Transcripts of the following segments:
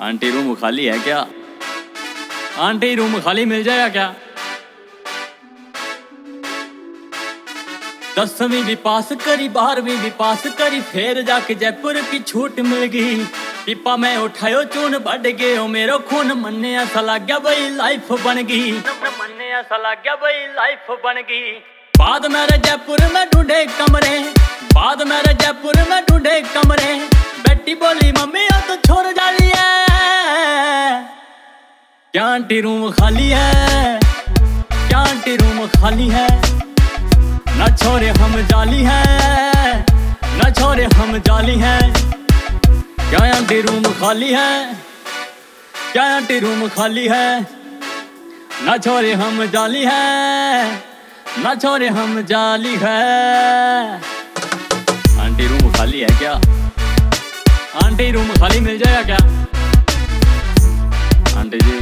Aunty room खाली है क्या? आंटी रूम खाली मिल जाएगा क्या? दसवीं भी पास करी, बारहवीं भी पास करी, फिर जाके जयपुर की छूट मिल गई। पिपा, मैं उठायो चून, बढ़ गए ओ मेरो खून। मन्ने ऐसा लग गया भाई लाइफ बन गई। मन्ने ऐसा लग गया भाई लाइफ बन गई। बाद मेरे जयपुर में ढूंढे कमरे। बाद मेरे जयपुर में ढूंढे कमरे। बेटी बोली, मम्मी, अब तो छोड़ जाली है। क्या आंटी रूम खाली है क्या आंटी रूम खाली है। न छोरे हम जाली है, न छोरे हम जाली है। क्या आंटी रूम खाली है क्या आंटी रूम खाली है। न छोरे हम जाली है, न छोरे हम जाली है। आंटी रूम खाली है क्या? आंटी रूम खाली मिल जाएगा क्या? आंटी जी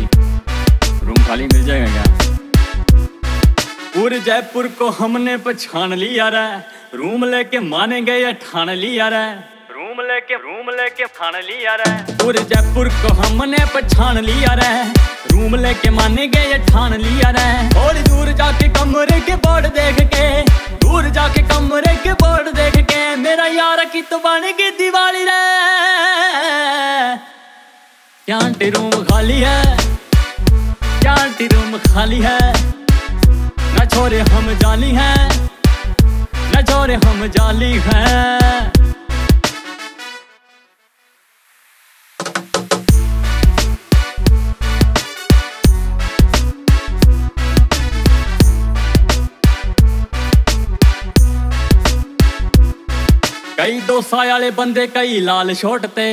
रूम खाली मिल जाएगा क्या? पूरे जयपुर को हमने पछान लिया रे। रूम लेके माने गए ठान लिया रे? रूम लेके रूम लेके ठान लिया रे। पूरे जयपुर को हमने पछान लिया रे। रूम लेके माने गए ठान लिया रे? थोड़ी दूर जाके कमरे के बोर्ड देख के दूर जाके कमरे के बोर्ड देख के मेरा यार की तो बन गई दिवाली रे। क्या आंटी रूम खाली है क्या आंटी रूम खाली है न छोरे हम जाली हैं न छोरे हम जाली हैं ਕਈ ਦੋਸਾ ਵਾਲੇ ਬੰਦੇ ਕਈ ਲਾਲ ਛੋਟ ਤੇ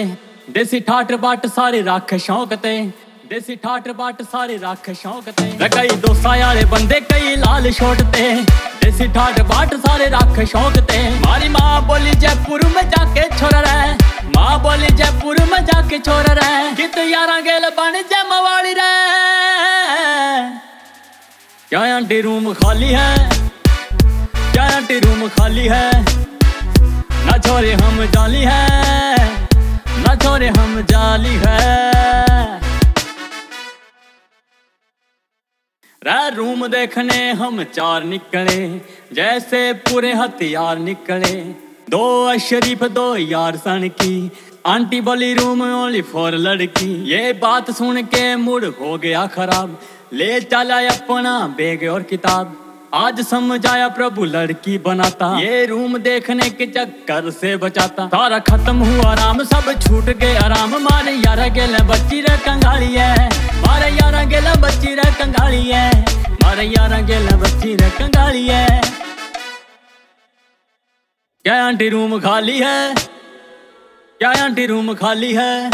ਦੇਸੀ ਠਾਠ ਬਾਟ ਸਾਰੇ ਰੱਖ ਸ਼ੌਂਕ ਤੇ, ਦੇਸੀ ਠਾਠ ਬਾਟ ਸਾਰੇ ਰੱਖ ਸ਼ੌਂਕ ਤੇ। ਮੈਂ ਕਈ ਦੋਸਾਂ ਵਾਲੇ ਬੰਦੇ ਕਈ ਲਾਲ ਛੋਟ ਤੇ, ਦੇਸੀ ਠਾਠ ਬਾਟ ਸਾਰੇ ਰੱਖ ਸ਼ੌਂਕ ਤੇ। ਮਾਰੀ ਮਾਂ ਬੋਲੀ ਜੈਪੁਰ ਮੈਂ ਜਾ ਕੇ ਛੋਰਾ ਰਹਿ, ਮਾਂ ਬੋਲੀ ਜੈਪੁਰ ਮੈਂ ਜਾ ਕੇ ਛੋਰਾ ਰਹਿ। ਕਿਤ ਯਾਰਾਂ ਗੇਲ ਬਣ ਜਮਵਾਲੀ ਰਹਿ। ਕਿਆ ਆਂਟੀ ਰੂਮ ਖਾਲੀ ਹੈ? ਕਿਆ ਆਂਟੀ ਰੂਮ ਖਾਲੀ ਹੈ? ਨਾ ਛੋਰੇ ਹਮ ਜਾਲੀ ਹੈ? छोरे हम जाली है। रूम देखने हम चार निकले, जैसे पूरे हथियार निकले। दो शरीफ दो यार सन की, आंटी बोली रूम ओनली फॉर लड़की। ये बात सुन के मूड हो गया खराब। ले चला अपना बैग और किताब। आज समझ आया प्रभु लड़की बनाता। ये रूम देखने के चक्कर से बचाता। सारा खत्म हुआ आराम सब छूट गए। आराम मारे यारा गेले बच्ची रे कंगाली है। मारे यारा गेले बच्ची रे कंगाली है। मारे यारा गेले बच्ची रे कंगाली है। क्या आंटी रूम खाली है? क्या आंटी रूम खाली है?